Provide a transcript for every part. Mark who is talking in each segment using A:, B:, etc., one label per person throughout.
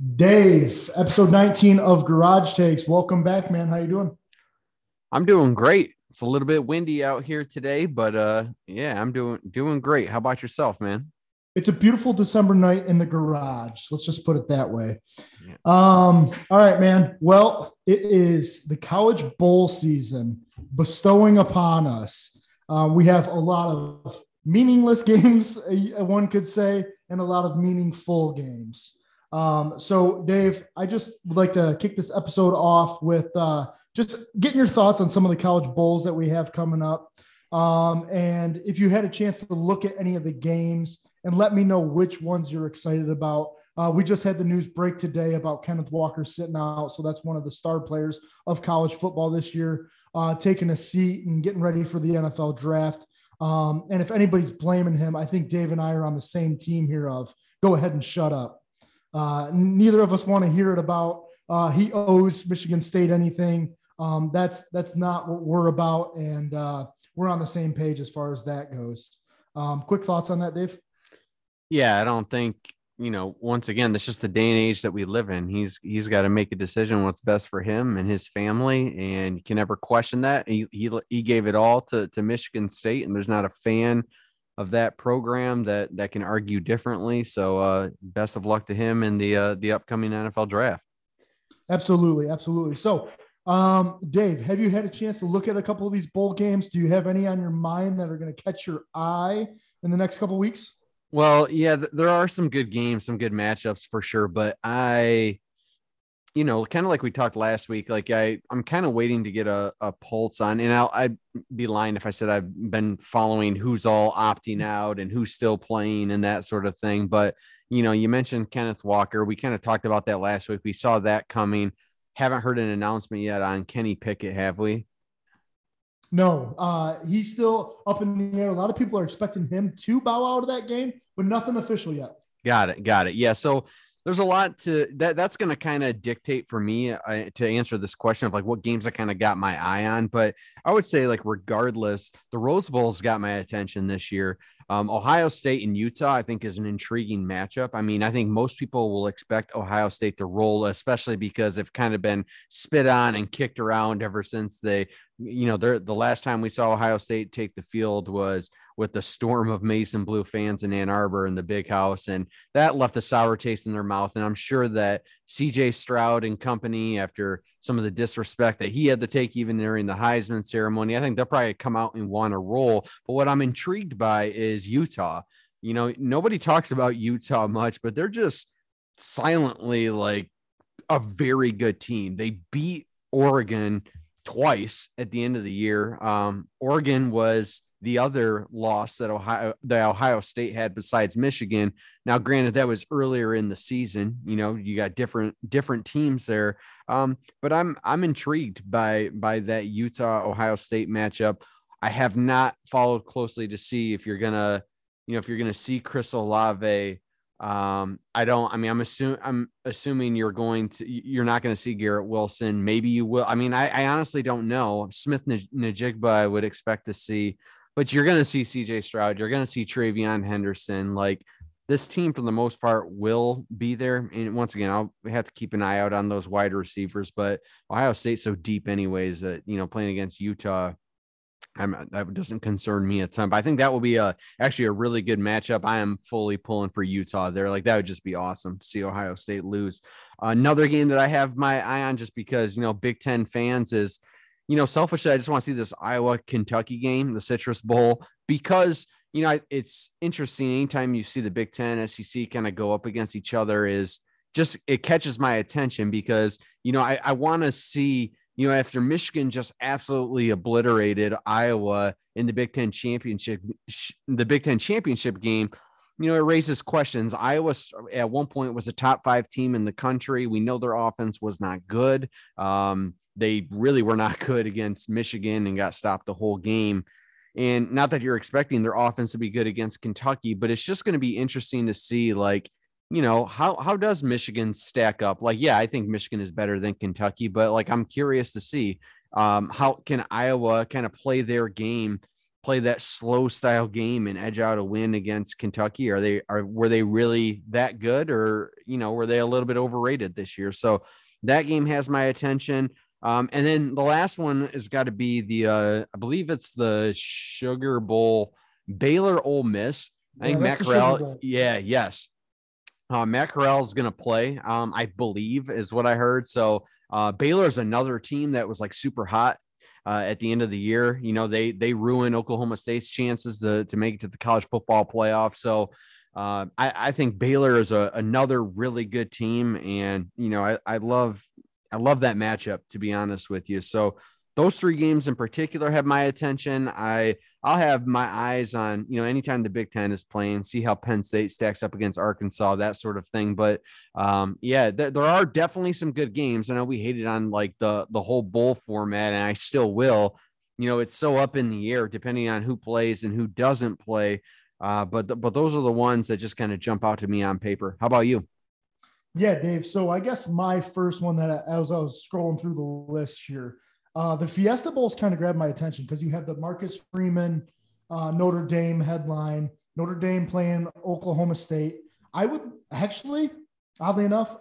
A: Dave, episode 19 of Garage Takes. Welcome back, man. How you doing?
B: I'm doing great. It's a little bit windy out here today, but uh yeah, I'm doing doing great. How about yourself, man?
A: It's a beautiful December night in the garage. Let's just put it that way. Yeah. Um, all right, man. Well, it is the college bowl season bestowing upon us. Uh, we have a lot of meaningless games, uh, one could say, and a lot of meaningful games. Um, so, Dave, I just would like to kick this episode off with uh, just getting your thoughts on some of the college bowls that we have coming up. Um, and if you had a chance to look at any of the games and let me know which ones you're excited about. Uh, we just had the news break today about Kenneth Walker sitting out. So that's one of the star players of college football this year, uh, taking a seat and getting ready for the NFL draft. Um, and if anybody's blaming him, I think Dave and I are on the same team here of go ahead and shut up. Uh, neither of us want to hear it about uh, he owes Michigan State anything. Um, that's that's not what we're about, and uh, we're on the same page as far as that goes. Um, quick thoughts on that, Dave?
B: Yeah, I don't think you know. Once again, that's just the day and age that we live in. He's he's got to make a decision what's best for him and his family, and you can never question that. He he, he gave it all to to Michigan State, and there's not a fan of that program that that can argue differently. So uh, best of luck to him in the uh, the upcoming NFL draft.
A: Absolutely, absolutely. So, um, Dave, have you had a chance to look at a couple of these bowl games? Do you have any on your mind that are going to catch your eye in the next couple weeks?
B: Well, yeah, th- there are some good games, some good matchups for sure, but I you know, kind of like we talked last week, like I, I'm kind of waiting to get a, a pulse on, and I'll, I'd be lying if I said I've been following who's all opting out and who's still playing and that sort of thing. But, you know, you mentioned Kenneth Walker. We kind of talked about that last week. We saw that coming. Haven't heard an announcement yet on Kenny Pickett, have we?
A: No, uh, he's still up in the air. A lot of people are expecting him to bow out of that game, but nothing official yet.
B: Got it. Got it. Yeah. So there's a lot to that that's going to kind of dictate for me uh, to answer this question of like what games I kind of got my eye on. But I would say like regardless, the Rose Bowl's got my attention this year. Um, Ohio State and Utah, I think, is an intriguing matchup. I mean, I think most people will expect Ohio State to roll, especially because they've kind of been spit on and kicked around ever since they, you know, they're the last time we saw Ohio State take the field was with the storm of Maize and Blue fans in Ann Arbor in the big house. And that left a sour taste in their mouth. And I'm sure that CJ Stroud and company, after some of the disrespect that he had to take even during the Heisman ceremony, I think they'll probably come out and want to roll. But what I'm intrigued by is Utah. You know, nobody talks about Utah much, but they're just silently like a very good team. They beat Oregon twice at the end of the year. Um, Oregon was the other loss that Ohio the Ohio State had besides Michigan. Now, granted, that was earlier in the season. You know, you got different different teams there. Um, but I'm I'm intrigued by by that Utah Ohio State matchup. I have not followed closely to see if you're gonna, you know, if you're gonna see Chris Olave. Um, I don't. I mean, I'm assuming I'm assuming you're going to. You're not going to see Garrett Wilson. Maybe you will. I mean, I, I honestly don't know. Smith Njigba, I would expect to see but you're going to see CJ Stroud, you're going to see TreVeyon Henderson. Like this team, for the most part, will be there. And once again, I'll have to keep an eye out on those wide receivers. But Ohio State's so deep, anyways, that you know playing against Utah. I'm, that doesn't concern me a ton, but I think that will be a actually a really good matchup. I am fully pulling for Utah there. Like that would just be awesome to see Ohio State lose. Another game that I have my eye on just because you know Big Ten fans is you know, selfishly, I just want to see this Iowa Kentucky game, the Citrus Bowl, because you know it's interesting. Anytime you see the Big Ten, SEC kind of go up against each other, is just it catches my attention because you know I, I want to see you know after Michigan just absolutely obliterated Iowa in the Big Ten championship, the Big Ten championship game you know, it raises questions. Iowa at one point was a top five team in the country. We know their offense was not good. Um, they really were not good against Michigan and got stopped the whole game. And not that you're expecting their offense to be good against Kentucky, but it's just going to be interesting to see, like, you know, how how does Michigan stack up? Like, yeah, I think Michigan is better than Kentucky, but like, I'm curious to see um, how can Iowa kind of play their game play that slow style game and edge out a win against Kentucky? Are they are were they really that good, or you know, were they a little bit overrated this year? So that game has my attention. Um, and then the last one has got to be the uh, I believe it's the Sugar Bowl Baylor Ole Miss. I think Matt Corral. Yeah, yes. Uh, Matt Corral is going to play, um, I believe, is what I heard. So uh, Baylor is another team that was like super hot uh, at the end of the year. You know, they they ruin Oklahoma State's chances to to make it to the college football playoff. So uh, I, I think Baylor is a, another really good team, and you know, I, I love I love that matchup to be honest with you. So those three games in particular have my attention. I I'll have my eyes on you know anytime the Big Ten is playing, see how Penn State stacks up against Arkansas, that sort of thing. But um, yeah, th- there are definitely some good games. I know we hated on like the the whole bowl format, and I still will. You know, it's so up in the air depending on who plays and who doesn't play. Uh, but th- but those are the ones that just kind of jump out to me on paper. How about you?
A: Yeah, Dave. So I guess my first one that I, as I was scrolling through the list here uh, the Fiesta Bowls kind of grabbed my attention because you have the Marcus Freeman uh, Notre Dame headline, Notre Dame playing Oklahoma State. I would actually, oddly enough,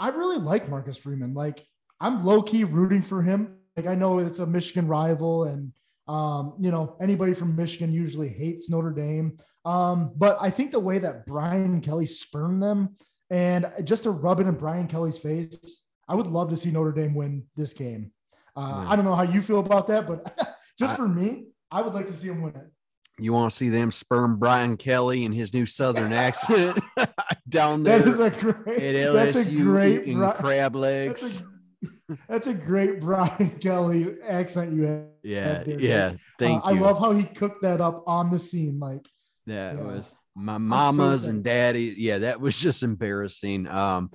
A: I really like Marcus Freeman. Like I'm low key rooting for him. Like I know it's a Michigan rival, and um, you know anybody from Michigan usually hates Notre Dame. Um, but I think the way that Brian Kelly spurned them, and just to rub it in Brian Kelly's face, I would love to see Notre Dame win this game. Uh, I don't know how you feel about that, but just I, for me, I would like to see him win it.
B: You want to see them sperm Brian Kelly and his new Southern accent down there?
A: That is a great. At that's a great
B: eating crab legs.
A: That's a, that's a, great Brian Kelly accent you have.
B: Yeah, there, yeah. Thank
A: uh, you. I love how he cooked that up on the scene. Like,
B: yeah, yeah. it was my mamas so and daddy. Yeah, that was just embarrassing. Um,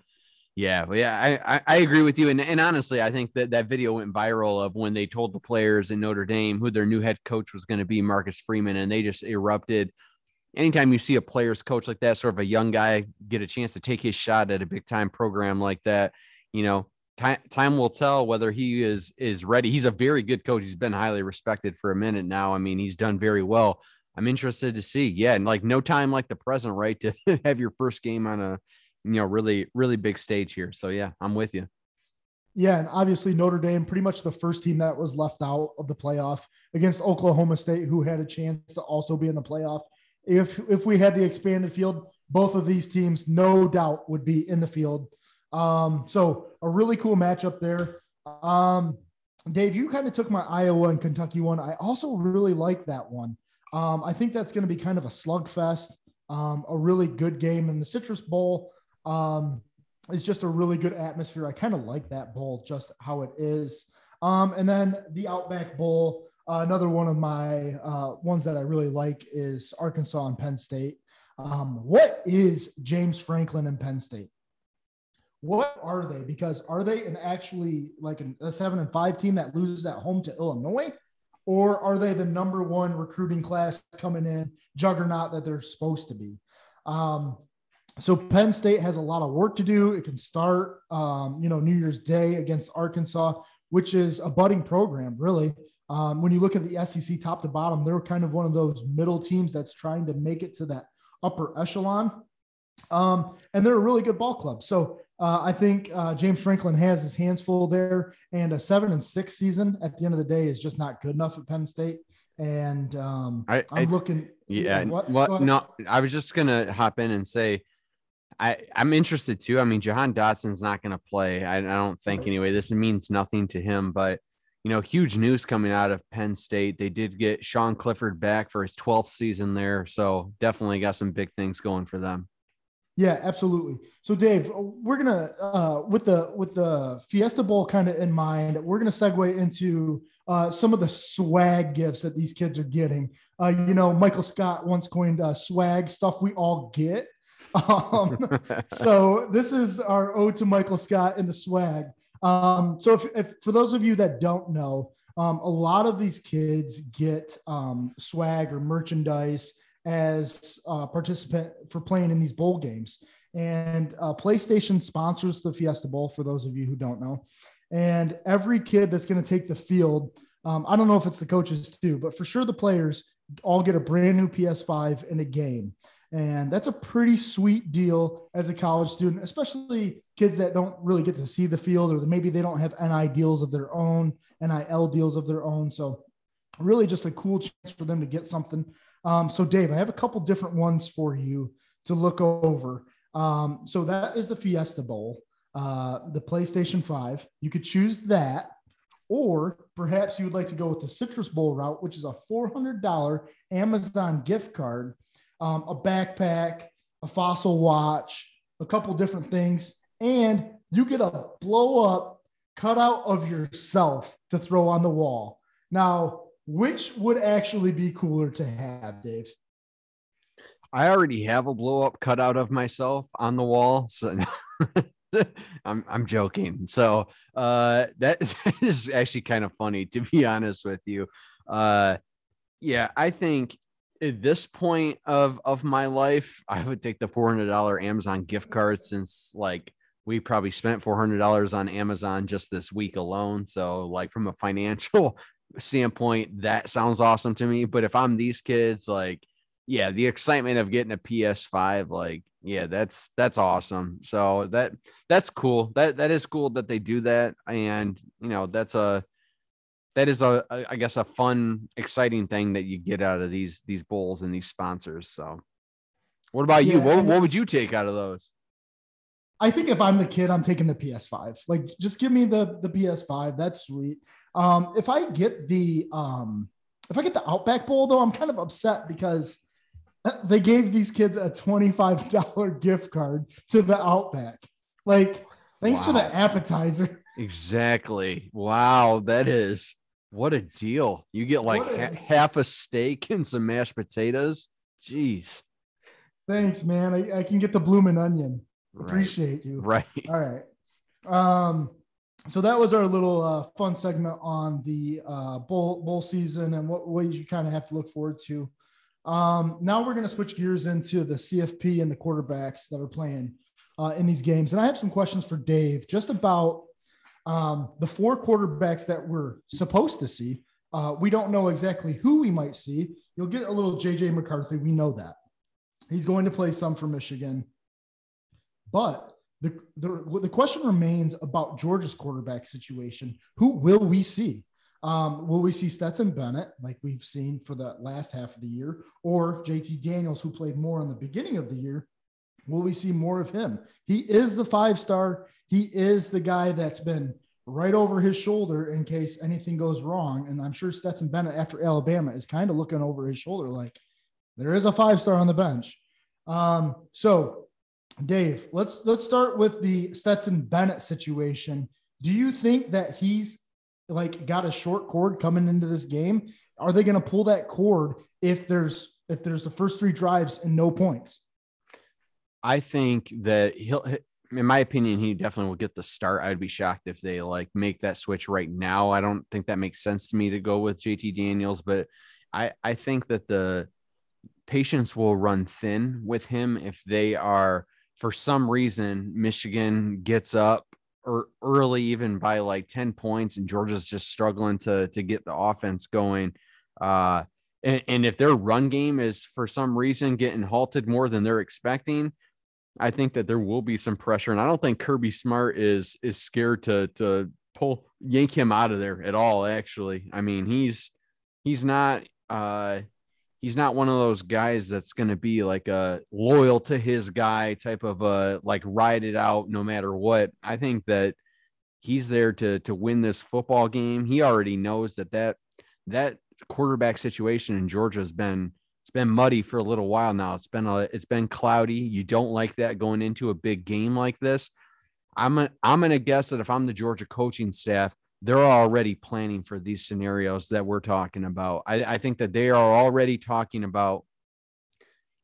B: yeah, yeah, I, I, agree with you. And, and honestly, I think that that video went viral of when they told the players in Notre Dame who their new head coach was going to be, Marcus Freeman, and they just erupted. Anytime you see a player's coach like that, sort of a young guy get a chance to take his shot at a big time program like that, you know, time, time will tell whether he is is ready. He's a very good coach. He's been highly respected for a minute now. I mean, he's done very well. I'm interested to see. Yeah, and like no time like the present, right? To have your first game on a you know, really, really big stage here. So yeah, I'm with you.
A: Yeah, and obviously Notre Dame, pretty much the first team that was left out of the playoff against Oklahoma State, who had a chance to also be in the playoff. If if we had the expanded field, both of these teams, no doubt, would be in the field. Um, so a really cool matchup there. Um, Dave, you kind of took my Iowa and Kentucky one. I also really like that one. Um, I think that's going to be kind of a slugfest, um, a really good game in the Citrus Bowl. Um, it's just a really good atmosphere. I kind of like that bowl, just how it is. Um, and then the Outback Bowl, uh, another one of my uh, ones that I really like is Arkansas and Penn State. Um, what is James Franklin and Penn State? What are they? Because are they an actually like an, a seven and five team that loses at home to Illinois? Or are they the number one recruiting class coming in, juggernaut that they're supposed to be? Um, so Penn State has a lot of work to do. It can start, um, you know, New Year's Day against Arkansas, which is a budding program, really. Um, when you look at the SEC top to bottom, they're kind of one of those middle teams that's trying to make it to that upper echelon. Um, and they're a really good ball club. So uh, I think uh, James Franklin has his hands full there, and a seven and six season at the end of the day is just not good enough at Penn State. And um, I, am looking.
B: Yeah. what, what no, I was just gonna hop in and say I, I'm interested too. I mean, Jahan Dotson's not going to play. I, I, don't think anyway. This means nothing to him, but you know, huge news coming out of Penn State. They did get Sean Clifford back for his 12th season there, so definitely got some big things going for them.
A: Yeah, absolutely. So, Dave, we're gonna uh, with the with the Fiesta Bowl kind of in mind, we're gonna segue into uh, some of the swag gifts that these kids are getting. Uh, you know, Michael Scott once coined uh, swag stuff we all get. Um, so this is our ode to Michael Scott and the swag. Um, so if, if, for those of you that don't know, um, a lot of these kids get um, swag or merchandise as a participant for playing in these bowl games. And uh, PlayStation sponsors the Fiesta Bowl for those of you who don't know. And every kid that's going to take the field Um, I don't know if it's the coaches too, but for sure the players all get a brand new PS5 in a game. And that's a pretty sweet deal as a college student, especially kids that don't really get to see the field or maybe they don't have NI deals of their own, NIL deals of their own. So, really just a cool chance for them to get something. Um, so, Dave, I have a couple different ones for you to look over. Um, so, that is the Fiesta Bowl, uh, the PlayStation 5. You could choose that. Or perhaps you would like to go with the Citrus Bowl route, which is a $400 Amazon gift card um, a backpack, a fossil watch, a couple different things, and you get a blow up cutout of yourself to throw on the wall. Now, which would actually be cooler to have, Dave?
B: I already have a blow up cutout of myself on the wall. So I'm I'm joking. So uh that, that is actually kind of funny to be honest with you. Uh yeah, I think at this point of of my life, I would take the four hundred dollar Amazon gift card since like we probably spent four hundred dollars on Amazon just this week alone. So like from a financial standpoint, that sounds awesome to me. But if I'm these kids, like yeah, the excitement of getting a PS5, like yeah, that's that's awesome. So that that's cool. That that is cool that they do that, and you know that's a that is a, a I guess a fun, exciting thing that you get out of these these bowls and these sponsors. So, what about yeah, you? What, what would you take out of those?
A: I think if I'm the kid, I'm taking the PS5. Like, just give me the the PS5. That's sweet. Um, if I get the um, if I get the Outback Bowl though, I'm kind of upset because they gave these kids a $25 gift card to the Outback. Like, thanks wow. for the appetizer.
B: Exactly. Wow, that is what a deal. You get like ha- half a steak and some mashed potatoes. Jeez.
A: Thanks, man. I, I can get the blooming onion. Right. Appreciate you.
B: Right.
A: All right. Um, so that was our little uh, fun segment on the uh, bowl bowl season and what ways you kind of have to look forward to. Um, now we're going to switch gears into the CFP and the quarterbacks that are playing uh, in these games. And I have some questions for Dave just about um, the four quarterbacks that we're supposed to see, uh, we don't know exactly who we might see. You'll get a little JJ McCarthy. We know that he's going to play some for Michigan, but the, the, the question remains about Georgia's quarterback situation. Who will we see? Um, will we see Stetson Bennett, like we've seen for the last half of the year, or JT Daniels, who played more in the beginning of the year? Will we see more of him? He is the five star. He is the guy that's been right over his shoulder in case anything goes wrong. And I'm sure Stetson Bennett after Alabama is kind of looking over his shoulder like there is a five star on the bench. Um, so Dave, let's let's start with the Stetson Bennett situation. Do you think that he's like got a short cord coming into this game? Are they going to pull that cord if there's if there's the first three drives and no points?
B: I think that he'll, in my opinion, he definitely will get the start. I'd be shocked if they like make that switch right now. I don't think that makes sense to me to go with JT Daniels, but I, I think that the patience will run thin with him if they are, for some reason, Michigan gets up or early, even by like 10 points, and Georgia's just struggling to, to get the offense going. Uh, and, and if their run game is for some reason getting halted more than they're expecting, I think that there will be some pressure, and I don't think Kirby Smart is is scared to to pull yank him out of there at all. Actually, I mean he's he's not uh he's not one of those guys that's going to be like a loyal to his guy type of a like ride it out no matter what. I think that he's there to to win this football game. He already knows that that that quarterback situation in Georgia has been it's been muddy for a little while now. It's been a, it's been cloudy. You don't like that going into a big game like this. I'm a, I'm to guess that if I'm the Georgia coaching staff, they're already planning for these scenarios that we're talking about. I, I think that they are already talking about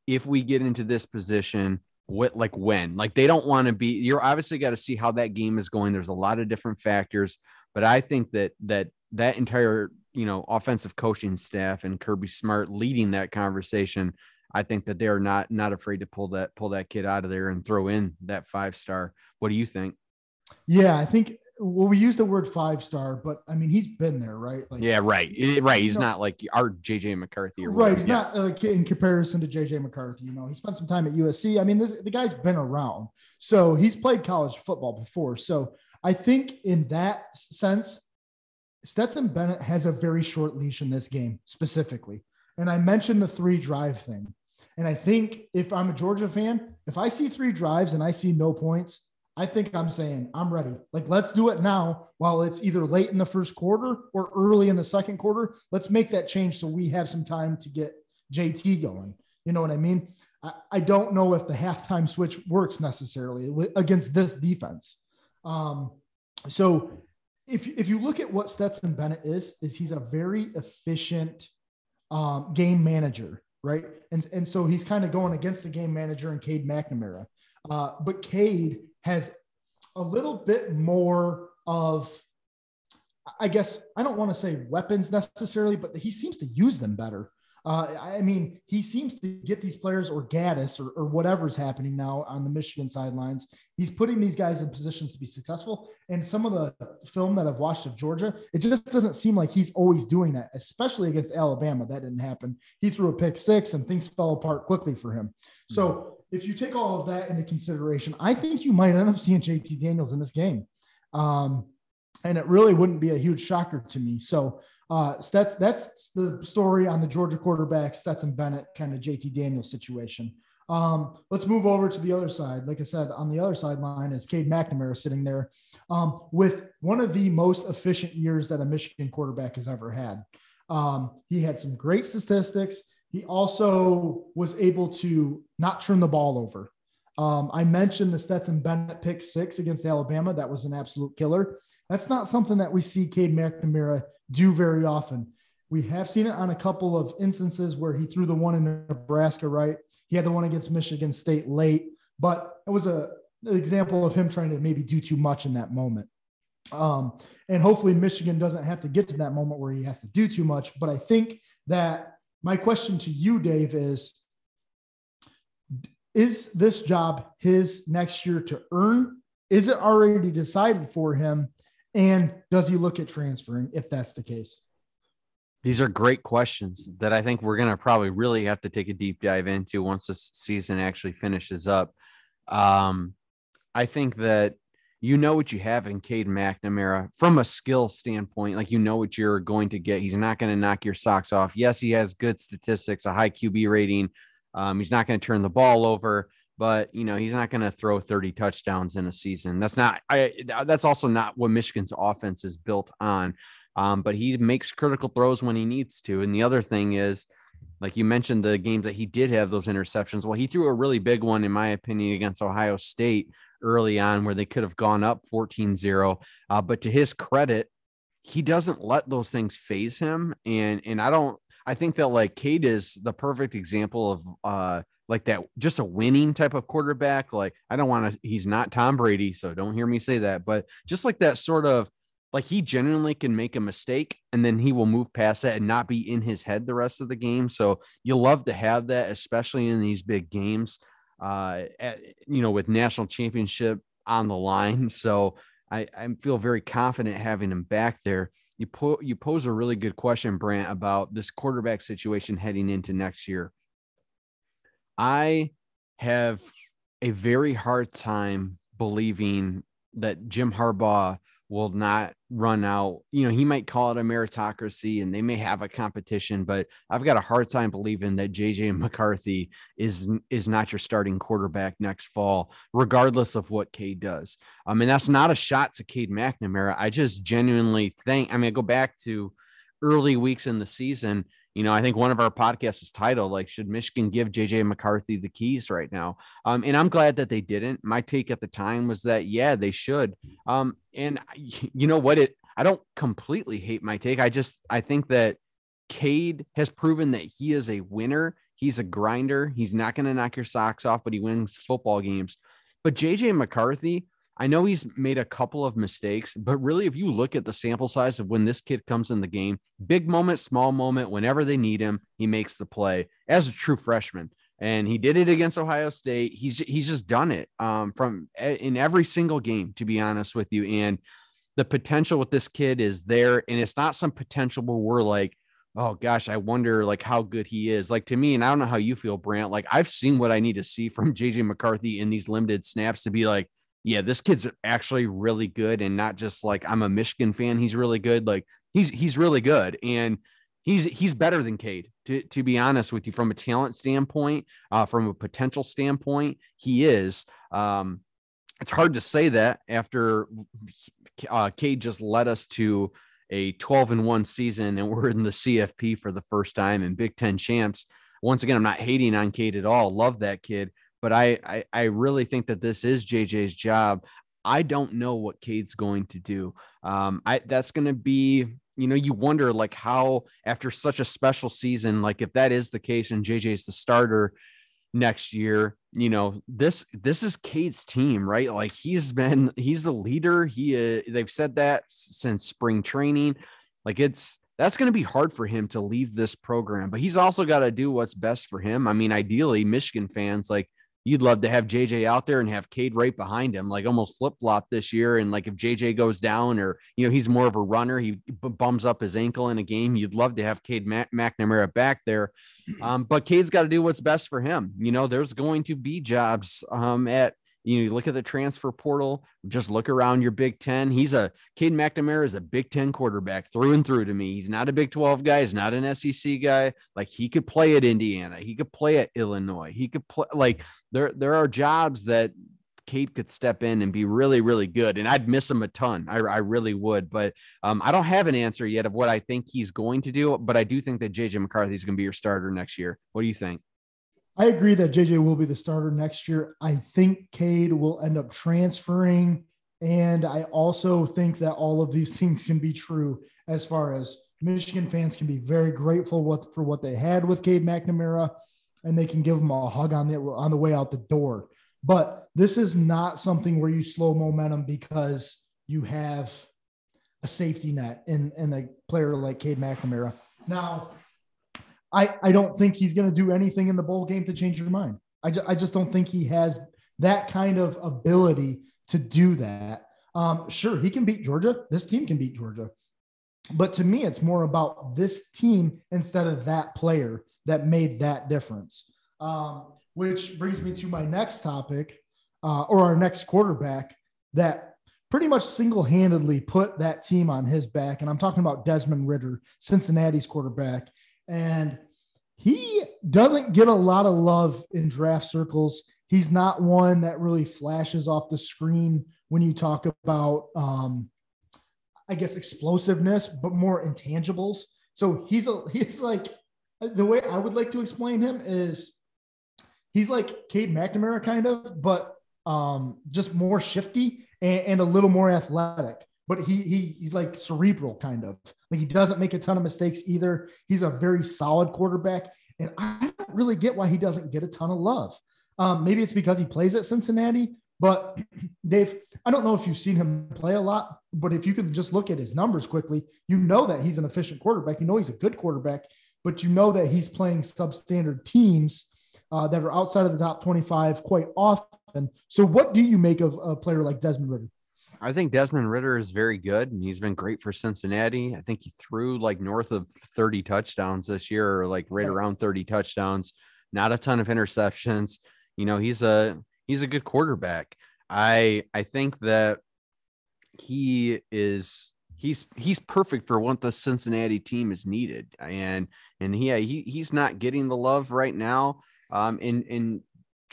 B: if we get into this position, what like when like they don't want to be you're obviously got to see how that game is going there's a lot of different factors but i think that that that entire you know, offensive coaching staff and Kirby Smart leading that conversation, I think that they're not not afraid to pull that pull that kid out of there and throw in that five star. What do you think?
A: Yeah, I think well, we use the word five star, but I mean he's been there, right?
B: Like, yeah, right, right. He's not like our JJ McCarthy, or
A: right? Whatever. He's yeah. not like in comparison to JJ McCarthy. You know, he spent some time at USC. I mean, this the guy's been around, so he's played college football before. So I think in that sense, Stetson Bennett has a very short leash in this game specifically. And I mentioned the three drive thing. And I think if I'm a Georgia fan, if I see three drives and I see no points, I think I'm saying I'm ready. Like, let's do it now while it's either late in the first quarter or early in the second quarter. Let's make that change so we have some time to get JT going. You know what I mean? I, I don't know if the halftime switch works necessarily against this defense. Um, so if, if you look at what Stetson Bennett is, is he's a very efficient um, game manager, right? And, and so he's kind of going against the game manager and Cade McNamara. Uh, but Cade has a little bit more of, I guess, I don't want to say weapons necessarily, but he seems to use them better. Uh, I mean, he seems to get these players or Gattis or, or whatever's happening now on the Michigan sidelines. He's putting these guys in positions to be successful. And some of the film that I've watched of Georgia, it just doesn't seem like he's always doing that, especially against Alabama. That didn't happen. He threw a pick six and things fell apart quickly for him. So if you take all of that into consideration, I think you might end up seeing JT Daniels in this game. Um, and it really wouldn't be a huge shocker to me. So uh, so that's that's the story on the Georgia quarterback Stetson Bennett kind of JT Daniels situation. Um, let's move over to the other side. Like I said, on the other sideline is Cade McNamara sitting there um, with one of the most efficient years that a Michigan quarterback has ever had. Um, he had some great statistics. He also was able to not turn the ball over. Um, I mentioned the Stetson Bennett pick six against Alabama. That was an absolute killer. That's not something that we see Cade McNamara do very often. We have seen it on a couple of instances where he threw the one in Nebraska, right? He had the one against Michigan State late, but it was a an example of him trying to maybe do too much in that moment. Um, and hopefully Michigan doesn't have to get to that moment where he has to do too much. But I think that my question to you, Dave, is is this job his next year to earn? Is it already decided for him? And does he look at transferring if that's the case?
B: These are great questions that I think we're going to probably really have to take a deep dive into once this season actually finishes up. Um, I think that you know what you have in Cade McNamara from a skill standpoint. Like you know what you're going to get. He's not going to knock your socks off. Yes, he has good statistics, a high QB rating. Um, he's not going to turn the ball over but you know he's not going to throw 30 touchdowns in a season. That's not. I. That's also not what Michigan's offense is built on. Um, but he makes critical throws when he needs to. And the other thing is, like you mentioned, the games that he did have those interceptions. Well, he threw a really big one, in my opinion, against Ohio State early on, where they could have gone up 14 0. Uh, but to his credit, he doesn't let those things phase him. And and I don't. I think that like Cade is the perfect example of uh like that just a winning type of quarterback like i don't want to he's not tom brady so don't hear me say that but just like that sort of like he genuinely can make a mistake and then he will move past that and not be in his head the rest of the game so you love to have that especially in these big games uh at, you know with national championship on the line so i i feel very confident having him back there. You put you pose a really good question brant about this quarterback situation heading into next year I have a very hard time believing that Jim Harbaugh will not run out. You know, he might call it a meritocracy and they may have a competition, but I've got a hard time believing that JJ McCarthy is is not your starting quarterback next fall, regardless of what Cade does. I mean, that's not a shot to Cade McNamara. I just genuinely think, I mean, I go back to early weeks in the season you know, I think one of our podcasts was titled like, "Should Michigan give JJ McCarthy the keys right now?" Um, and I'm glad that they didn't. My take at the time was that yeah, they should. Um, and you know what? It I don't completely hate my take. I just I think that Cade has proven that he is a winner. He's a grinder. He's not going to knock your socks off, but he wins football games. But JJ McCarthy, I know he's made a couple of mistakes, but really, if you look at the sample size of when this kid comes in the game, big moment, small moment, whenever they need him, he makes the play as a true freshman. And he did it against Ohio State. He's he's just done it um, from in every single game, to be honest with you. And the potential with this kid is there, and it's not some potential where we're like, oh gosh, I wonder like how good he is. Like to me, and I don't know how you feel, Brant. Like I've seen what I need to see from JJ McCarthy in these limited snaps to be like, yeah, this kid's actually really good, and not just like I'm a Michigan fan. He's really good. Like he's he's really good, and he's he's better than Cade. To to be honest with you, from a talent standpoint, uh, from a potential standpoint, he is. Um, it's hard to say that after uh, Cade just led us to a 12 and 1 season and we're in the CFP for the first time and Big Ten champs. Once again, I'm not hating on Cade at all. Love that kid, but I, I, I really think that this is JJ's job. I don't know what Cade's going to do. Um, I that's going to be, you know, you wonder like how after such a special season, like if that is the case and JJ's the starter, next year. You know, this this is Cade's team, right? Like he's been he's the leader. He uh, they've said that since spring training. Like it's that's going to be hard for him to leave this program, but he's also got to do what's best for him. I mean, ideally, Michigan fans like you'd love to have JJ out there and have Cade right behind him, like almost flip flop this year. And like if JJ goes down or, you know, he's more of a runner, he bums up his ankle in a game, you'd love to have Cade McNamara back there. Um, but Cade's got to do what's best for him. You know, there's going to be jobs um, at you know, you look at the transfer portal, just look around your Big Ten. He's a Cade McNamara is a Big Ten quarterback through and through to me. He's not a Big 12 guy, he's not an SEC guy. Like he could play at Indiana, he could play at Illinois, he could play like there there are jobs that Cade could step in and be really, really good. And I'd miss him a ton. I, I really would. But um, I don't have an answer yet of what I think he's going to do. But I do think that JJ McCarthy is going to be your starter next year. What do you think?
A: I agree that JJ will be the starter next year. I think Cade will end up transferring. And I also think that all of these things can be true as far as Michigan fans can be very grateful with, for what they had with Cade McNamara, and they can give him a hug on the on the way out the door. But this is not something where you slow momentum because you have a safety net in, in a player like Cade McNamara. Now, I, I don't think he's going to do anything in the bowl game to change your mind. I, ju- I just don't think he has that kind of ability to do that. Um, sure, he can beat Georgia. This team can beat Georgia. But to me, it's more about this team instead of that player that made that difference. Um, which brings me to my next topic, uh, or our next quarterback that pretty much single handedly put that team on his back. And I'm talking about Desmond Ridder, Cincinnati's quarterback. And he doesn't get a lot of love in draft circles. He's not one that really flashes off the screen when you talk about, um, I guess, explosiveness, but more intangibles. So he's a he's like the way I would like to explain him is he's like Cade McNamara kind of, but um, just more shifty and, and a little more athletic but he he he's like cerebral kind of like he doesn't make a ton of mistakes either. He's a very solid quarterback, and I don't really get why he doesn't get a ton of love. Um, maybe it's because he plays at Cincinnati, but Dave, I don't know if you've seen him play a lot, but if you could just look at his numbers quickly, you know that he's an efficient quarterback. You know he's a good quarterback, but you know that he's playing substandard teams uh, that are outside of the top 25 quite often. So, what do you make of a player like Desmond Ridder?
B: I think Desmond Ridder is very good and he's been great for Cincinnati. I think he threw like north of 30 touchdowns this year or like right around 30 touchdowns, not a ton of interceptions. You know, he's a he's a good quarterback. I I think that he is he's he's perfect for what the Cincinnati team is needed. And and he he he's not getting the love right now. Um, in in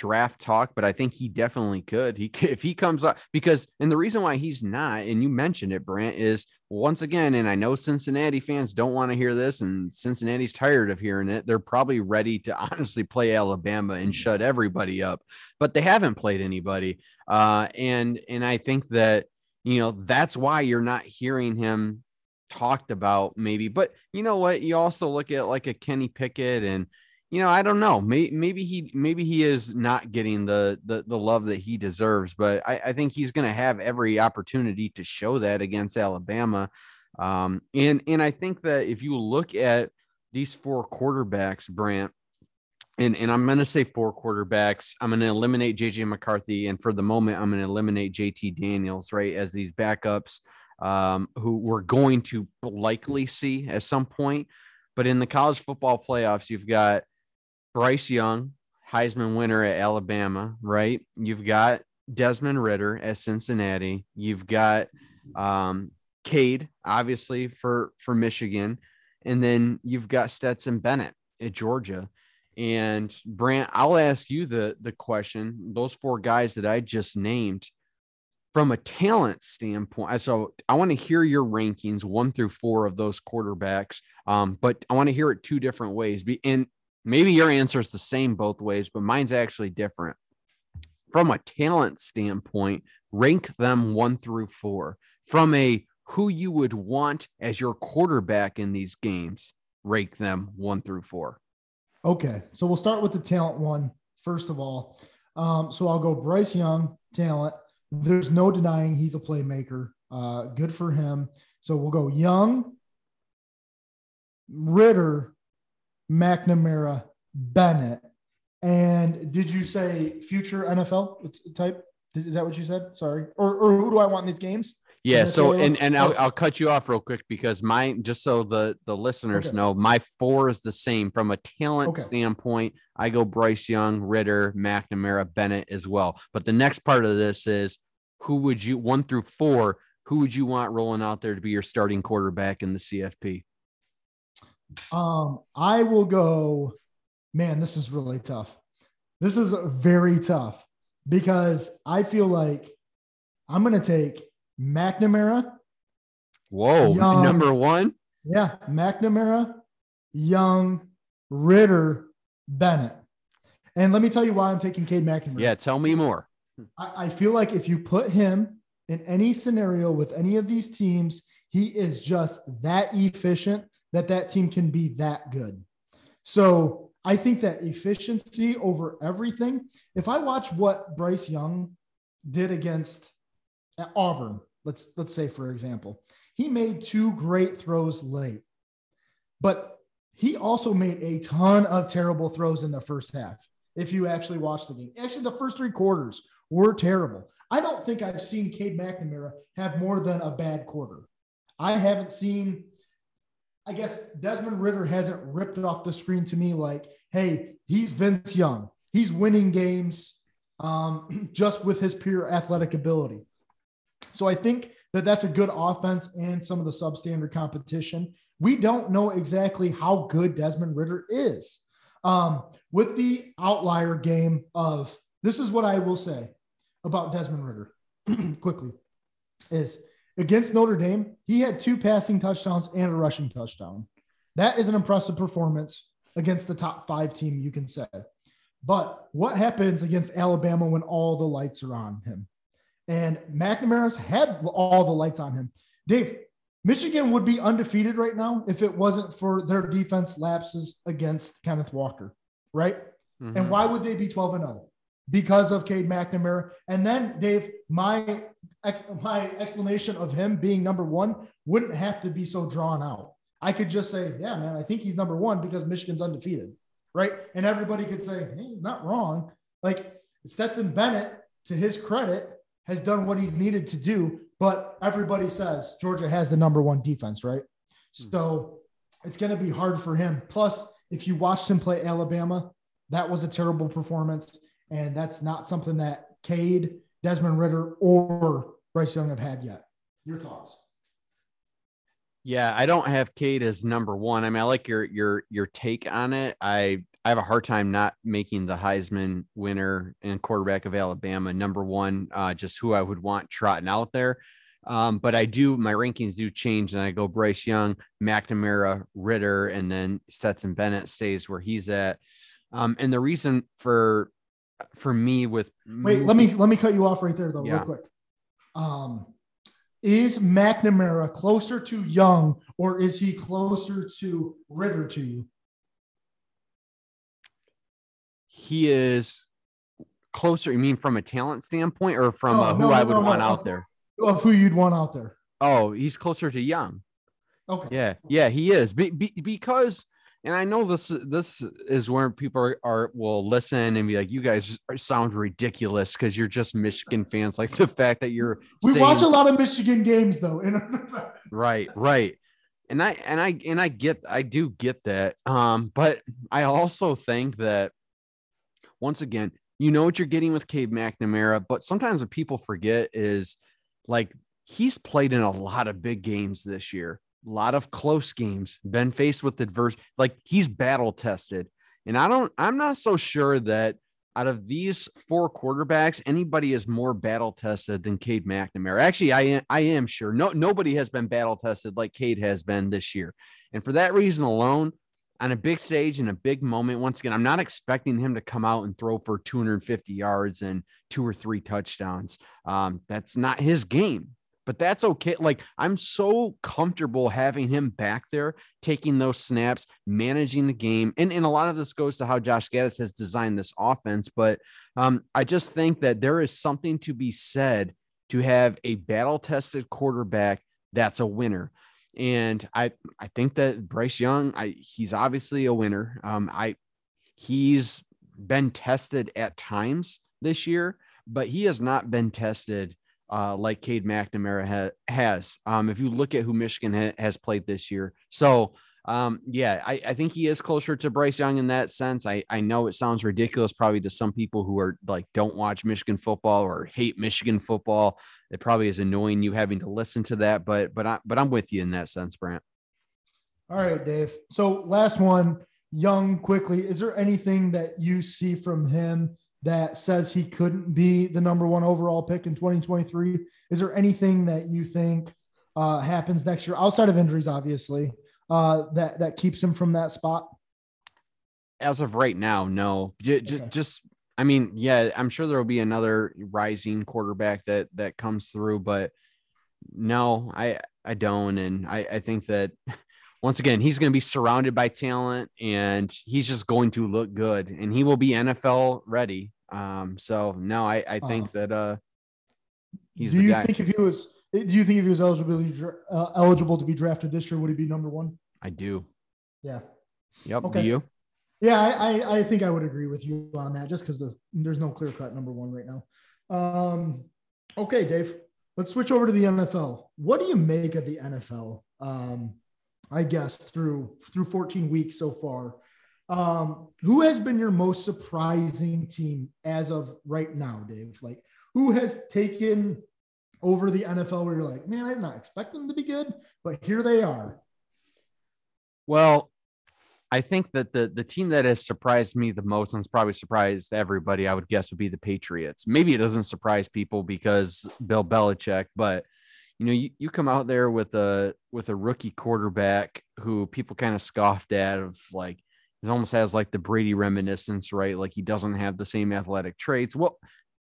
B: draft talk, but I think he definitely could. He could, if he comes up because, and the reason why he's not, and you mentioned it, Brant, is once again, and I know Cincinnati fans don't want to hear this, and Cincinnati's tired of hearing it. They're probably ready to honestly play Alabama and shut everybody up, but they haven't played anybody. Uh, and and I think that you know that's why you're not hearing him talked about maybe. But you know what? You also look at like a Kenny Pickett and you know, I don't know. Maybe, maybe he maybe he is not getting the the, the love that he deserves, but I, I think he's going to have every opportunity to show that against Alabama. Um, and and I think that if you look at these four quarterbacks, Brant, and, and I'm going to say four quarterbacks. I'm going to eliminate JJ McCarthy, and for the moment, I'm going to eliminate JT Daniels, right, as these backups. um, who we're going to likely see at some point. But in the college football playoffs, you've got Bryce Young, Heisman winner at Alabama, right? You've got Desmond Ridder at Cincinnati. You've got um, Cade, obviously for for Michigan, and then you've got Stetson Bennett at Georgia. And Brant, I'll ask you the the question. Those four guys that I just named, from a talent standpoint, so I want to hear your rankings one through four of those quarterbacks. Um, but I want to hear it two different ways. Be and maybe your answer is the same both ways, but mine's actually different. From a talent standpoint, rank them one through four. From a who you would want as your quarterback in these games, rank them one through four.
A: Okay. So we'll start with the talent one, first of all. Um, so I'll go Bryce Young, talent. There's no denying he's a playmaker. Uh, good for him. So we'll go Young, Ridder, McNamara, Bennett. And did you say future NFL type? Is that what you said? Sorry. Or, or who do I want in these games?
B: Yeah. So and and I'll, oh. I'll cut you off real quick because mine just so the the listeners okay. know my four is the same from a talent okay. standpoint. I go Bryce Young, Ridder, McNamara, Bennett as well. But the next part of this is who would you one through four? Who would you want rolling out there to be your starting quarterback in the CFP?
A: Um, I will go. Man, this is really tough. This is very tough because I feel like I'm going to take McNamara.
B: Whoa, Young, number one.
A: Yeah, McNamara, Young, Ridder, Bennett. And let me tell you why I'm taking Cade McNamara.
B: Yeah, tell me more.
A: I, I feel like if you put him in any scenario with any of these teams, he is just that efficient that that team can be that good. So I think that efficiency over everything. If I watch what Bryce Young did against Auburn, let's let's say for example, he made two great throws late, but he also made a ton of terrible throws in the first half. If you actually watch the game, actually the first three quarters were terrible. I don't think I've seen Cade McNamara have more than a bad quarter. I haven't seen. I guess Desmond Ridder hasn't ripped off the screen to me like, hey, he's Vince Young. He's winning games um, just with his pure athletic ability. So I think that that's a good offense and some of the substandard competition. We don't know exactly how good Desmond Ridder is. Um, with the outlier game of this is what I will say about Desmond Ridder quickly is against Notre Dame, he had two passing touchdowns and a rushing touchdown. That is an impressive performance against the top five team, you can say. But what happens against Alabama when all the lights are on him? And McNamara's had all the lights on him. Dave, Michigan would be undefeated right now if it wasn't for their defense lapses against Kenneth Walker, right? Mm-hmm. And why would they be 12 and 0? Because of Cade McNamara. And then, Dave, my my explanation of him being number one wouldn't have to be so drawn out. I could just say, yeah, man, I think he's number one because Michigan's undefeated, right? And everybody could say, hey, he's not wrong. Like Stetson Bennett, to his credit, has done what he's needed to do, but everybody says Georgia has the number one defense, right? Hmm. So it's going to be hard for him. Plus, if you watched him play Alabama, that was a terrible performance. And that's not something that Cade, Desmond Ridder, or Bryce Young have had yet. Your thoughts?
B: Yeah, I don't have Cade as number one. I mean, I like your your your take on it. I I have a hard time not making the Heisman winner and quarterback of Alabama number one, uh, just who I would want trotting out there. Um, but I do, my rankings do change, and I go Bryce Young, McNamara, Ridder, and then Stetson Bennett stays where he's at. Um, and the reason for for me with
A: wait, let me let me cut you off right there though, yeah. real quick. Um, is McNamara closer to Young or is he closer to Ridder to you?
B: he is closer. You mean from a talent standpoint, or from uh, who no, I would no, want no, out there?
A: Of who you'd want out there?
B: Oh, he's closer to Young.
A: Okay.
B: Yeah, yeah, he is. Be, be, because and I know this this is where people are, are will listen and be like, you guys sound ridiculous because you're just Michigan fans. Like the fact that you're
A: we saying, watch a lot of Michigan games though.
B: right, right. And I and I and I get I do get that. Um, but I also think that once again, you know what you're getting with Cade McNamara, but sometimes what people forget is like he's played in a lot of big games this year a lot of close games, been faced with adverse, like he's battle tested. And I don't, I'm not so sure that out of these four quarterbacks, anybody is more battle tested than Cade McNamara. Actually, I am, I am sure no, nobody has been battle tested like Cade has been this year. And for that reason alone, on a big stage in a big moment, once again, I'm not expecting him to come out and throw for 250 yards and two or three touchdowns. Um, that's not his game but that's okay. Like I'm so comfortable having him back there, taking those snaps, managing the game. And, and a lot of this goes to how Josh Gattis has designed this offense. But um, I just think that there is something to be said to have a battle tested quarterback that's a winner. And I, I think that Bryce Young, I, he's obviously a winner. Um, I, he's been tested at times this year, but he has not been tested uh, like Cade McNamara ha- has. Um, if you look at who Michigan ha- has played this year, so um, yeah, I, I, think he is closer to Bryce Young in that sense. I, I know it sounds ridiculous probably to some people who are like don't watch Michigan football or hate Michigan football. It probably is annoying you having to listen to that, but but I but I'm with you in that sense, Brant.
A: All right, Dave. So last one, Young quickly. Is there anything that you see from him that says he couldn't be the number one overall pick in 2023? Is there anything that you think uh, happens next year outside of injuries, obviously, uh, that that keeps him from that spot?
B: As of right now, no. J- okay. Just, I mean, yeah, I'm sure there will be another rising quarterback that that comes through, but no, I I don't, and I I think that once again, he's going to be surrounded by talent and he's just going to look good and he will be NFL ready. Um, so no, I, I think uh, that, uh, he's
A: do
B: you
A: guy. think if he was, do you think if he was eligible, uh, eligible to be drafted this year, would he be number one?
B: I do.
A: Yeah.
B: Yep. Okay. Do you?
A: Yeah, I, I, think I would agree with you on that just because the, there's no clear cut number one right now. Um, okay, Dave, let's switch over to the NFL. What do you make of the NFL? Um, I guess through through 14 weeks so far. Um, who has been your most surprising team as of right now, Dave? Like, who has taken over the NFL where you're like, man, I did not expect them to be good, but here they are.
B: Well, I think that the the team that has surprised me the most and has probably surprised everybody, I would guess, would be the Patriots. Maybe it doesn't surprise people because Bill Belichick, but you know, you, you come out there with a with a rookie quarterback who people kind of scoffed at of like it almost has like the Brady reminiscence, right? Like he doesn't have the same athletic traits. Well,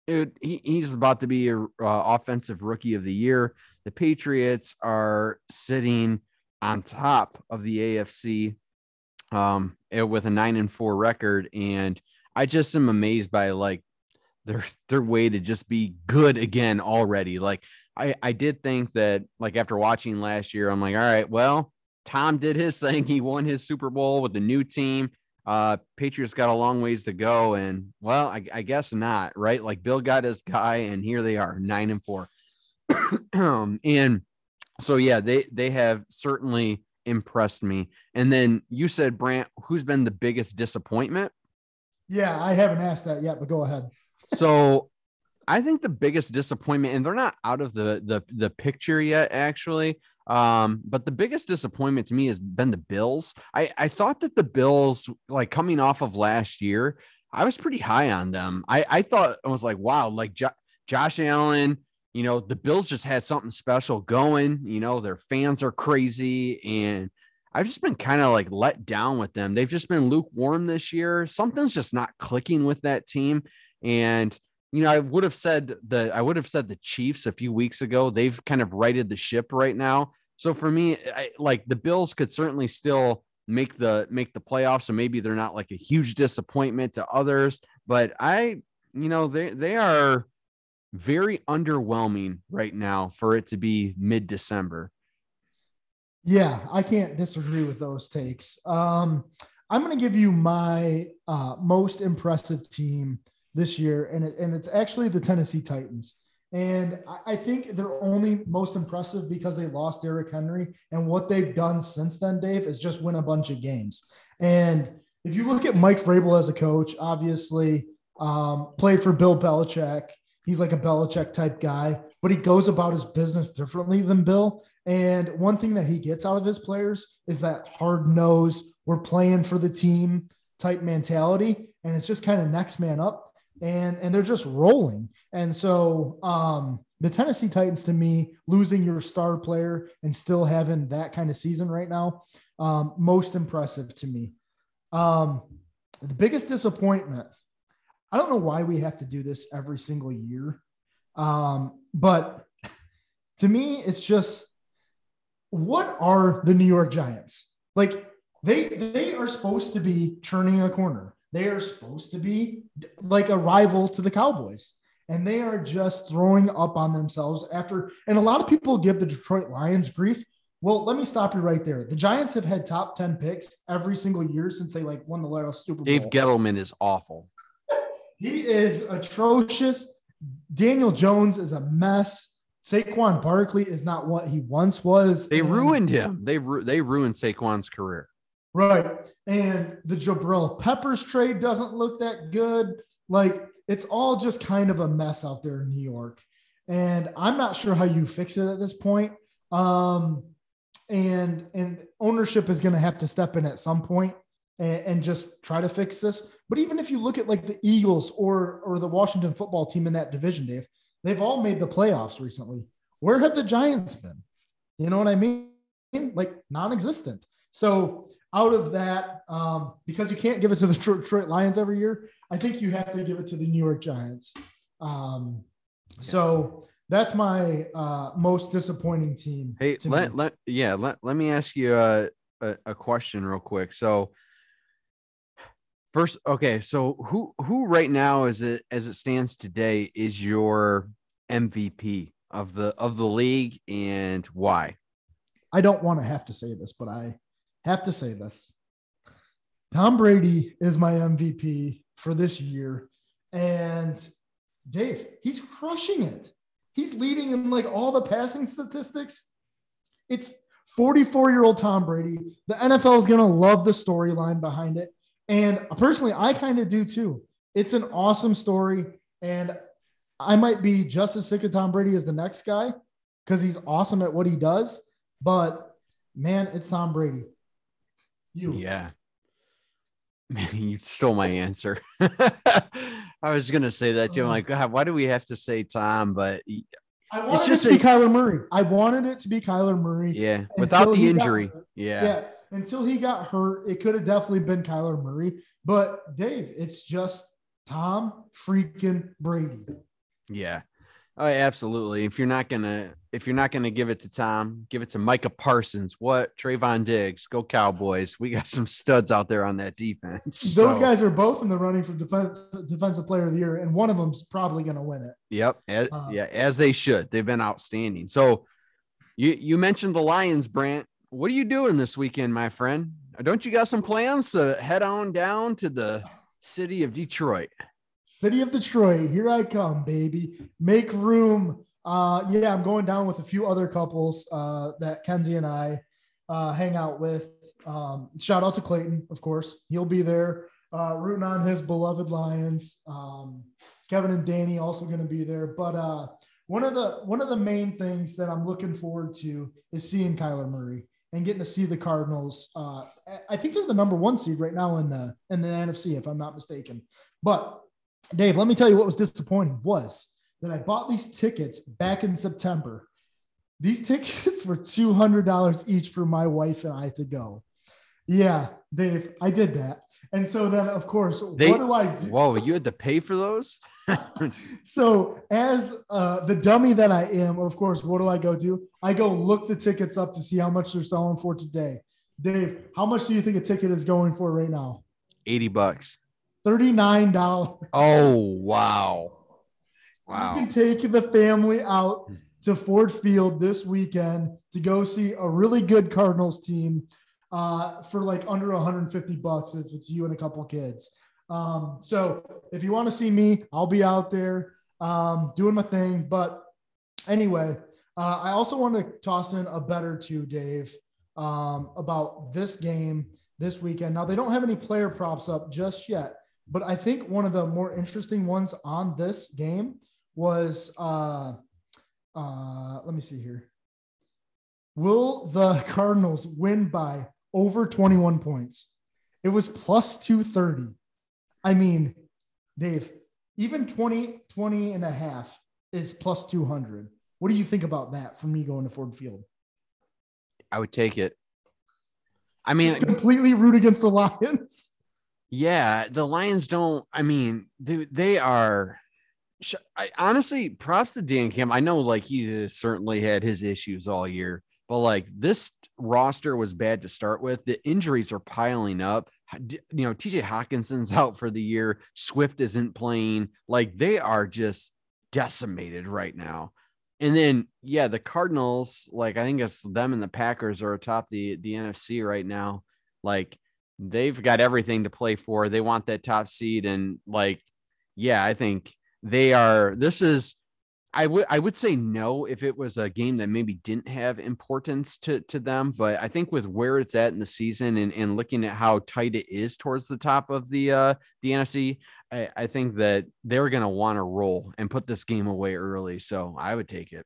B: it, he, he's about to be a uh, offensive rookie of the year. The Patriots are sitting on top of the AFC um, eh, with a nine and four record, and I just am amazed by like their their way to just be good again already. Like I, I did think that like after watching last year, I'm like, all right, well, Tom did his thing. He won his Super Bowl with the new team. Uh, Patriots got a long ways to go, and well, I, I guess not, right? Like Bill got his guy, and here they are, nine and four. um, and so yeah, they they have certainly impressed me. And then you said, Brant, who's been the biggest disappointment?
A: Yeah, I haven't asked that yet, but go ahead.
B: so I think the biggest disappointment, and they're not out of the the the picture yet, actually. Um, but the biggest disappointment to me has been the Bills. I I thought that the Bills, like coming off of last year, I was pretty high on them. I I thought I was like, wow, like jo- Josh Allen. You know, the Bills just had something special going. You know, their fans are crazy, and I've just been kind of like let down with them. They've just been lukewarm this year. Something's just not clicking with that team, and you know, I would have said the I would have said the Chiefs a few weeks ago. They've kind of righted the ship right now. So for me, I, like the Bills could certainly still make the make the playoffs. So maybe they're not like a huge disappointment to others, but I, you know, they they are very underwhelming right now for it to be mid December.
A: Yeah, I can't disagree with those takes. Um, I'm going to give you my uh, most impressive team this year, and it, and it's actually the Tennessee Titans. And I, I think they're only most impressive because they lost Derrick Henry, and what they've done since then, Dave, is just win a bunch of games. And if you look at Mike Vrabel as a coach, obviously um, played for Bill Belichick. He's like a Belichick type guy, but he goes about his business differently than Bill. And one thing that he gets out of his players is that hard nose, we're playing for the team type mentality. And it's just kind of next man up. And, and they're just rolling. And so um, the Tennessee Titans, to me, losing your star player and still having that kind of season right now, um, most impressive to me. Um, the biggest disappointment, I don't know why we have to do this every single year. Um, but to me, it's just what are the New York Giants? Like they they are supposed to be turning a corner. They are supposed to be like a rival to the Cowboys. And they are just throwing up on themselves after. And a lot of people give the Detroit Lions grief. Well, let me stop you right there. The Giants have had top 10 picks every single year since they like won the last Super Bowl.
B: Dave Gettleman is awful.
A: He is atrocious. Daniel Jones is a mess. Saquon Barkley is not what he once was.
B: They ruined him. They ru- they ruined Saquon's career.
A: Right. And the Jabril Peppers trade doesn't look that good. Like it's all just kind of a mess out there in New York. And I'm not sure how you fix it at this point. Um, and and ownership is going to have to step in at some point and, and just try to fix this. But even if you look at like the Eagles or or the Washington football team in that division, Dave, they've all made the playoffs recently. Where have the Giants been? You know what I mean? Like non-existent. So out of that, um, because you can't give it to the Detroit Lions every year, I think you have to give it to the New York Giants. Um, so that's my uh, most disappointing team.
B: Hey, let, let yeah, let, let me ask you a, a, a question real quick. So first, okay, so who who right now is it as it stands today is your MVP of the of the league and why?
A: I don't want to have to say this, but I have to say this. Tom Brady is my MVP for this year. And Dave, he's crushing it. He's leading in like all the passing statistics. It's 44 year old Tom Brady. The NFL is going to love the storyline behind it. And personally, I kind of do too. It's an awesome story. And I might be just as sick of Tom Brady as the next guy because he's awesome at what he does. But man, it's Tom Brady.
B: You. Yeah. you stole my answer. I was gonna say that too. I'm like, God, why do we have to say Tom? But
A: I wanted just it to a, be Kyler Murray. I wanted it to be Kyler Murray.
B: Yeah, without the injury. Yeah.
A: Yeah. Until he got hurt, it could have definitely been Kyler Murray. But Dave, it's just Tom freaking Brady.
B: Yeah. Oh, absolutely. If you're not gonna if you're not gonna give it to Tom, give it to Micah Parsons. What Trevon Diggs? Go Cowboys. We got some studs out there on that defense.
A: Those so. guys are both in the running for def- defensive player of the year, and one of them's probably gonna win it.
B: Yep. As, uh, yeah, as they should. They've been outstanding. So you you mentioned the Lions, Brant. What are you doing this weekend, my friend? Don't you got some plans to head on down to the city of Detroit?
A: City of Detroit, here I come, baby. Make room. Uh, yeah, I'm going down with a few other couples uh, that Kenzie and I uh, hang out with. Um, shout out to Clayton, of course. He'll be there uh, rooting on his beloved Lions. Um, Kevin and Danny also going to be there. But uh, one of the one of the main things that I'm looking forward to is seeing Kyler Murray and getting to see the Cardinals. Uh, I think they're the number one seed right now in the in the NFC, if I'm not mistaken. But Dave, let me tell you what was disappointing was that I bought these tickets back in September. These tickets were $200 each for my wife and I to go. Yeah, Dave, I did that. And so then, of course, they, what do I do?
B: Whoa, you had to pay for those?
A: so, as uh, the dummy that I am, of course, what do I go do? I go look the tickets up to see how much they're selling for today. Dave, how much do you think a ticket is going for right now?
B: 80 bucks.
A: $39.
B: Oh, wow.
A: Wow. You can take the family out to Ford Field this weekend to go see a really good Cardinals team uh, for like under 150 bucks if it's you and a couple kids. Um, so if you want to see me, I'll be out there um, doing my thing. But anyway, uh, I also want to toss in a better too, Dave, um, about this game this weekend. Now they don't have any player props up just yet, but I think one of the more interesting ones on this game was uh, uh, let me see here. Will the Cardinals win by over 21 points? It was plus 230. I mean, Dave, even 20, 20 and a half is plus 200. What do you think about that for me going to Ford Field?
B: I would take it. I mean,
A: Just completely root against the Lions.
B: Yeah, the Lions don't. I mean, dude, they are. I, honestly, props to Dan Campbell. I know, like, he certainly had his issues all year, but like this roster was bad to start with. The injuries are piling up. You know, TJ Hockenson's out for the year. Swift isn't playing. Like, they are just decimated right now. And then, yeah, the Cardinals, like, I think it's them and the Packers are atop the the NFC right now. Like, they've got everything to play for. They want that top seed, and like, yeah, I think they are. This is. I would I would say no if it was a game that maybe didn't have importance to to them, but I think with where it's at in the season and, and looking at how tight it is towards the top of the uh the NFC, I, I think that they're gonna want to roll and put this game away early. So I would take it.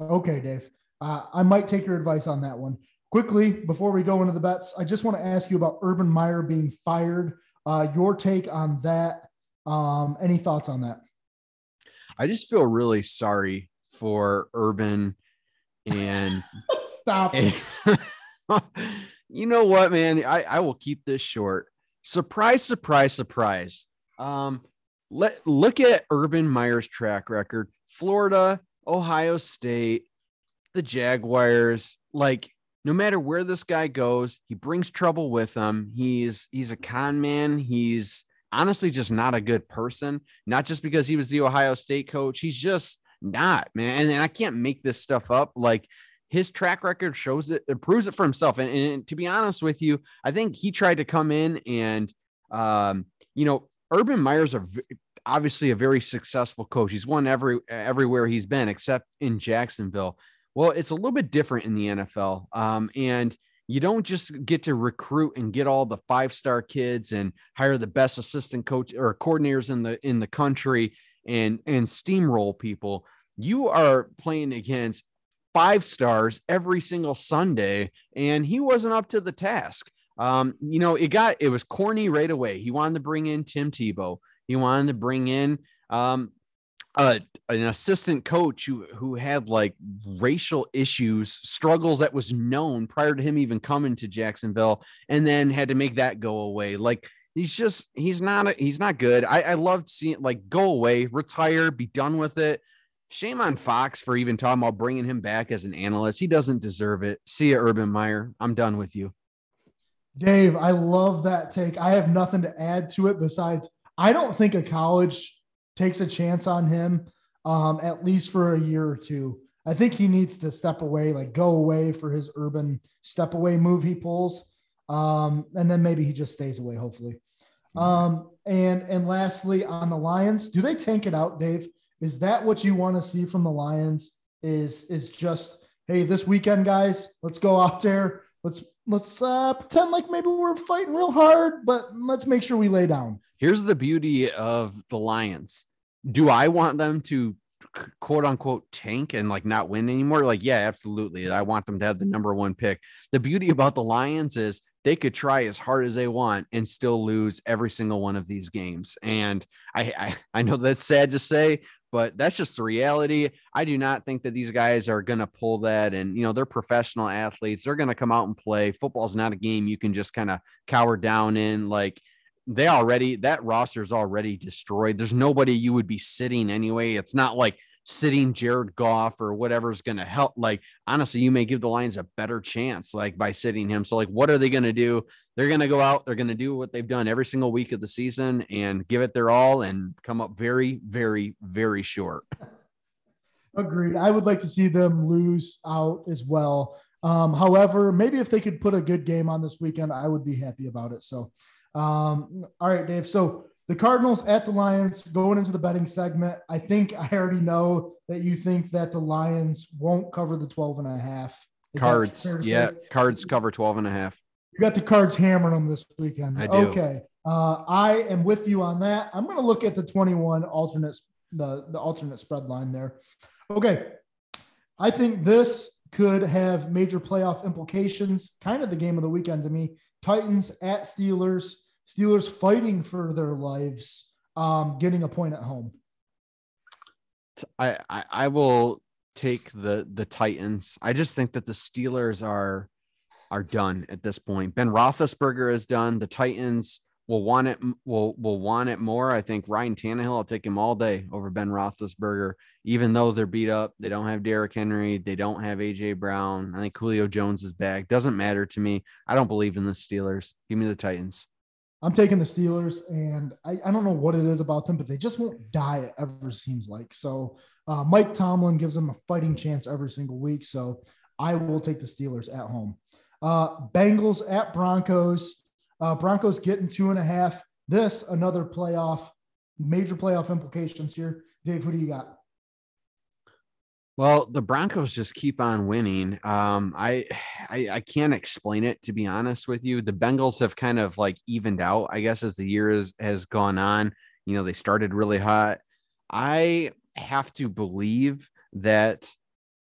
A: Okay, Dave. Uh, I might take your advice on that one. Quickly, before we go into the bets, I just want to ask you about Urban Meyer being fired. Uh, your take on that? Um, any thoughts on that?
B: I just feel really sorry for Urban and
A: stop.
B: And, you know what, man? I, I will keep this short. Surprise, surprise, surprise. Um, let look at Urban Meyer's track record. Florida, Ohio State, the Jaguars, like no matter where this guy goes, he brings trouble with him. He's he's a con man. He's honestly just not a good person. Not just because he was the Ohio State coach. He's just not, man. And, and I can't make this stuff up. Like his track record shows it, it proves it for himself. And, and, to be honest with you, I think he tried to come in and, um, you know, Urban Meyer's a obviously a very successful coach. He's won every everywhere he's been except in Jacksonville. Well, it's a little bit different in the NFL. Um, and you don't just get to recruit and get all the five star kids and hire the best assistant coach or coordinators in the in the country and and steamroll people. You are playing against five stars every single Sunday, and he wasn't up to the task. Um, you know, it got it was corny right away. He wanted to bring in Tim Tebow. He wanted to bring in um, a, an assistant coach who who had like racial issues, struggles that was known prior to him even coming to Jacksonville, and then had to make that go away. Like he's just he's not a, he's not good. I, I loved seeing like go away, retire, be done with it. Shame on Fox for even talking about bringing him back as an analyst. He doesn't deserve it. See you, Urban Meyer. I'm done with you.
A: Dave, I love that take. I have nothing to add to it besides I don't think a college takes a chance on him, um, at least for a year or two. I think he needs to step away, like go away for his urban step away move he pulls. Um, and then maybe he just stays away, hopefully. Um, and and lastly, on the Lions, do they tank it out, Dave? Is that what you want to see from the Lions? Is is just hey, this weekend, guys, let's go out there. Let's let's uh, pretend like maybe we're fighting real hard, but let's make sure we lay down.
B: Here's the beauty of the Lions do I want them to quote unquote tank and like not win anymore? Like, yeah, absolutely. I want them to have the number one pick. The beauty about the Lions is they could try as hard as they want and still lose every single one of these games. And I, I, I know that's sad to say, but that's just the reality. I do not think that these guys are going to pull that. And, you know, they're professional athletes. They're going to come out and play. Football's not a game you can just kind of cower down in. Like, they already that roster is already destroyed. There's nobody you would be sitting anyway. It's not like sitting Jared Goff or whatever's going to help. Like honestly, you may give the Lions a better chance like by sitting him. So like, what are they going to do? They're going to go out. They're going to do what they've done every single week of the season and give it their all and come up very, very, very short.
A: Agreed. I would like to see them lose out as well. Um, however, maybe if they could put a good game on this weekend, I would be happy about it. So, um, all right, Dave. So the Cardinals at the Lions going into the betting segment. I think I already know that you think that the Lions won't cover the 12 and a half.
B: Is cards. Yeah. Say? Cards cover 12 and a half.
A: You got the cards hammering them this weekend.
B: I do.
A: Okay. Uh, I am with you on that. I'm going to look at the 21 alternate, the, the alternate spread line there. Okay. I think this could have major playoff implications. Kind of the game of the weekend to me. Titans at Steelers. Steelers fighting for their lives, um, getting a point at home.
B: I, I, I will take the the Titans. I just think that the Steelers are are done at this point. Ben Roethlisberger is done. The Titans will want it will will want it more. I think Ryan Tannehill I'll take him all day over Ben Roethlisberger, even though they're beat up. They don't have Derrick Henry. They don't have AJ Brown. I think Julio Jones is back. Doesn't matter to me. I don't believe in the Steelers. Give me the Titans.
A: I'm taking the Steelers, and I, I don't know what it is about them, but they just won't die. It ever seems like so. Uh, Mike Tomlin gives them a fighting chance every single week, so I will take the Steelers at home. Uh, Bengals at Broncos. Uh, Broncos getting two and a half. This another playoff, major playoff implications here. Dave, who do you got?
B: Well, the Broncos just keep on winning. Um, I, I, I can't explain it to be honest with you. The Bengals have kind of like evened out, I guess, as the year has has gone on. You know, they started really hot. I have to believe that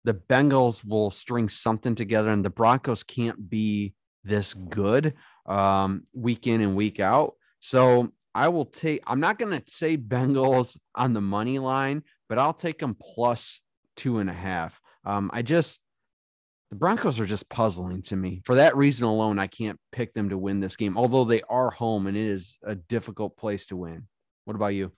B: the Bengals will string something together, and the Broncos can't be this good um, week in and week out. So I will take. I'm not going to say Bengals on the money line, but I'll take them plus two and a half. Um, I just the Broncos are just puzzling to me. For that reason alone, I can't pick them to win this game, although they are home and it is a difficult place to win. What about you?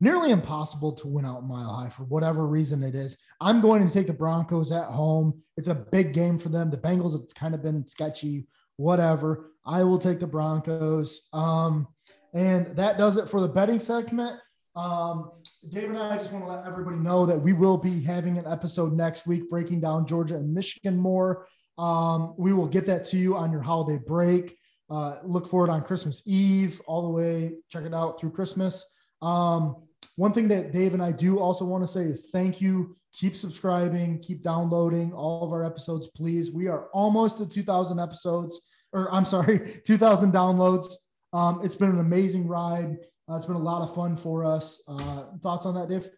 A: Nearly impossible to win out Mile High for whatever reason it is. I'm going to take the Broncos at home. It's a big game for them. The Bengals have kind of been sketchy, whatever. I will take the Broncos. Um, and that does it for the betting segment. Um, Dave and I just want to let everybody know that we will be having an episode next week breaking down Georgia and Michigan more. Um, we will get that to you on your holiday break. Uh, look for it on Christmas Eve, all the way. Check it out through Christmas. Um, one thing that Dave and I do also want to say is thank you. Keep subscribing, keep downloading all of our episodes, please. We are almost at 2,000 episodes, or I'm sorry, 2,000 downloads. Um, it's been an amazing ride. Uh, it's been a lot of fun for us. Uh, thoughts on that, Dave?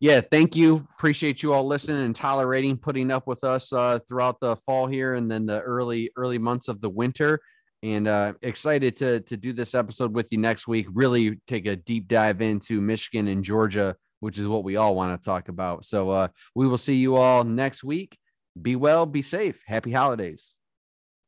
B: Yeah, thank you. Appreciate you all listening and tolerating, putting up with us uh, throughout the fall here and then the early early months of the winter. And uh, excited to to do this episode with you next week. Really take a deep dive into Michigan and Georgia, which is what we all want to talk about. So uh, we will see you all next week. Be well, be safe. Happy holidays.